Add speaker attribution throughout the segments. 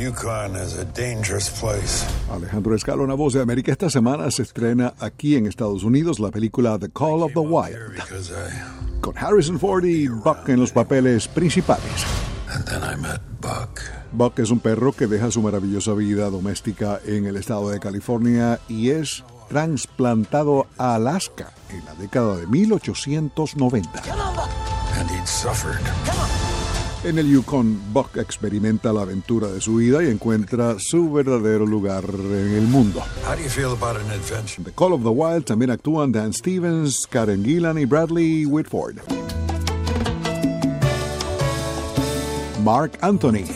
Speaker 1: Yukon is a dangerous place.
Speaker 2: Alejandro Escalona, voz de América. Esta semana se estrena aquí en Estados Unidos la película The Call of the Wild, con Harrison Ford y Buck en los papeles principales.
Speaker 1: and then I met Buck.
Speaker 2: Buck es un perro que deja su maravillosa vida doméstica en el estado de California y es trasplantado a Alaska en la década de 1890.
Speaker 1: And he'd suffered.
Speaker 2: En el Yukon, Buck experimenta la aventura de su vida y encuentra su verdadero lugar en el mundo.
Speaker 1: How do you feel about an adventure?
Speaker 2: En The Call of the Wild también actúan Dan Stevens, Karen Gillan y Bradley Whitford. Mark Anthony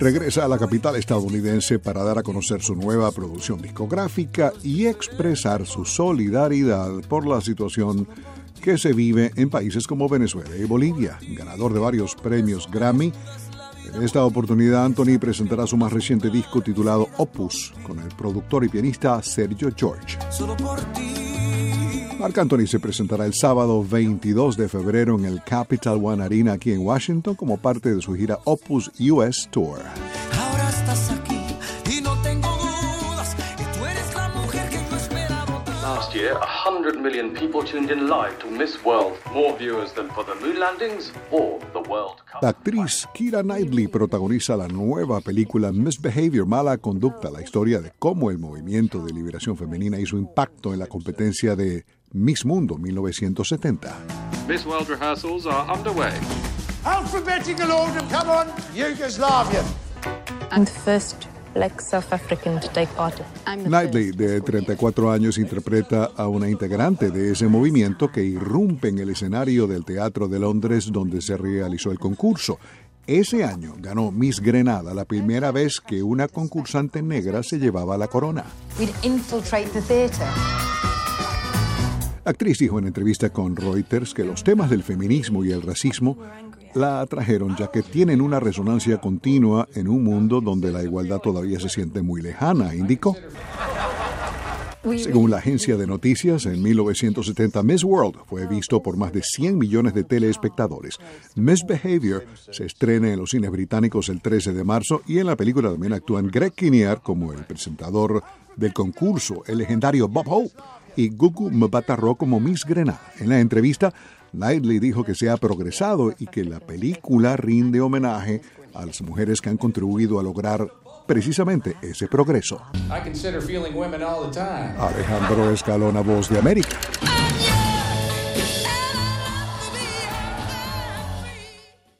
Speaker 2: regresa a la capital estadounidense para dar a conocer su nueva producción discográfica y expresar su solidaridad por la situación que se vive en países como Venezuela y Bolivia. Ganador de varios premios Grammy, en esta oportunidad Anthony presentará su más reciente disco titulado Opus con el productor y pianista Sergio George. Marc Anthony se presentará el sábado 22 de febrero en el Capital One Arena aquí en Washington como parte de su gira Opus US Tour.
Speaker 3: Last year, 100 million people tuned in live to Miss World, more viewers than for the moon landings or the World Cup.
Speaker 2: La actriz Kira Knightley protagoniza la nueva película Misbehavior, Mala Conducta, la historia de cómo el movimiento de liberación femenina hizo impacto en la competencia de Miss Mundo 1970.
Speaker 3: Miss World rehearsals are underway.
Speaker 4: Alphabetical order, come on. Yugoslavia.
Speaker 5: I'm the first
Speaker 2: Knightley, de 34 años, interpreta a una integrante de ese movimiento que irrumpe en el escenario del Teatro de Londres donde se realizó el concurso. Ese año ganó Miss Grenada, la primera vez que una concursante negra se llevaba la corona.
Speaker 6: We'd infiltrate the theatre.
Speaker 2: La actriz dijo en entrevista con Reuters que los temas del feminismo y el racismo la atrajeron ya que tienen una resonancia continua en un mundo donde la igualdad todavía se siente muy lejana, indicó. Según la agencia de noticias, en 1970 Miss World fue visto por más de 100 millones de teleespectadores. Misbehavior se estrena en los cines británicos el 13 de marzo y en la película también actúan Greg Kinnear como el presentador del concurso, el legendario Bob Hope, y Gugu Mbatha-Raw como Miss Grenada. En la entrevista, Knightley dijo que se ha progresado y que la película rinde homenaje a las mujeres que han contribuido a lograr precisamente ese progreso.
Speaker 7: I consider feeling women all the time.
Speaker 2: Alejandro Escalona, Voz de América.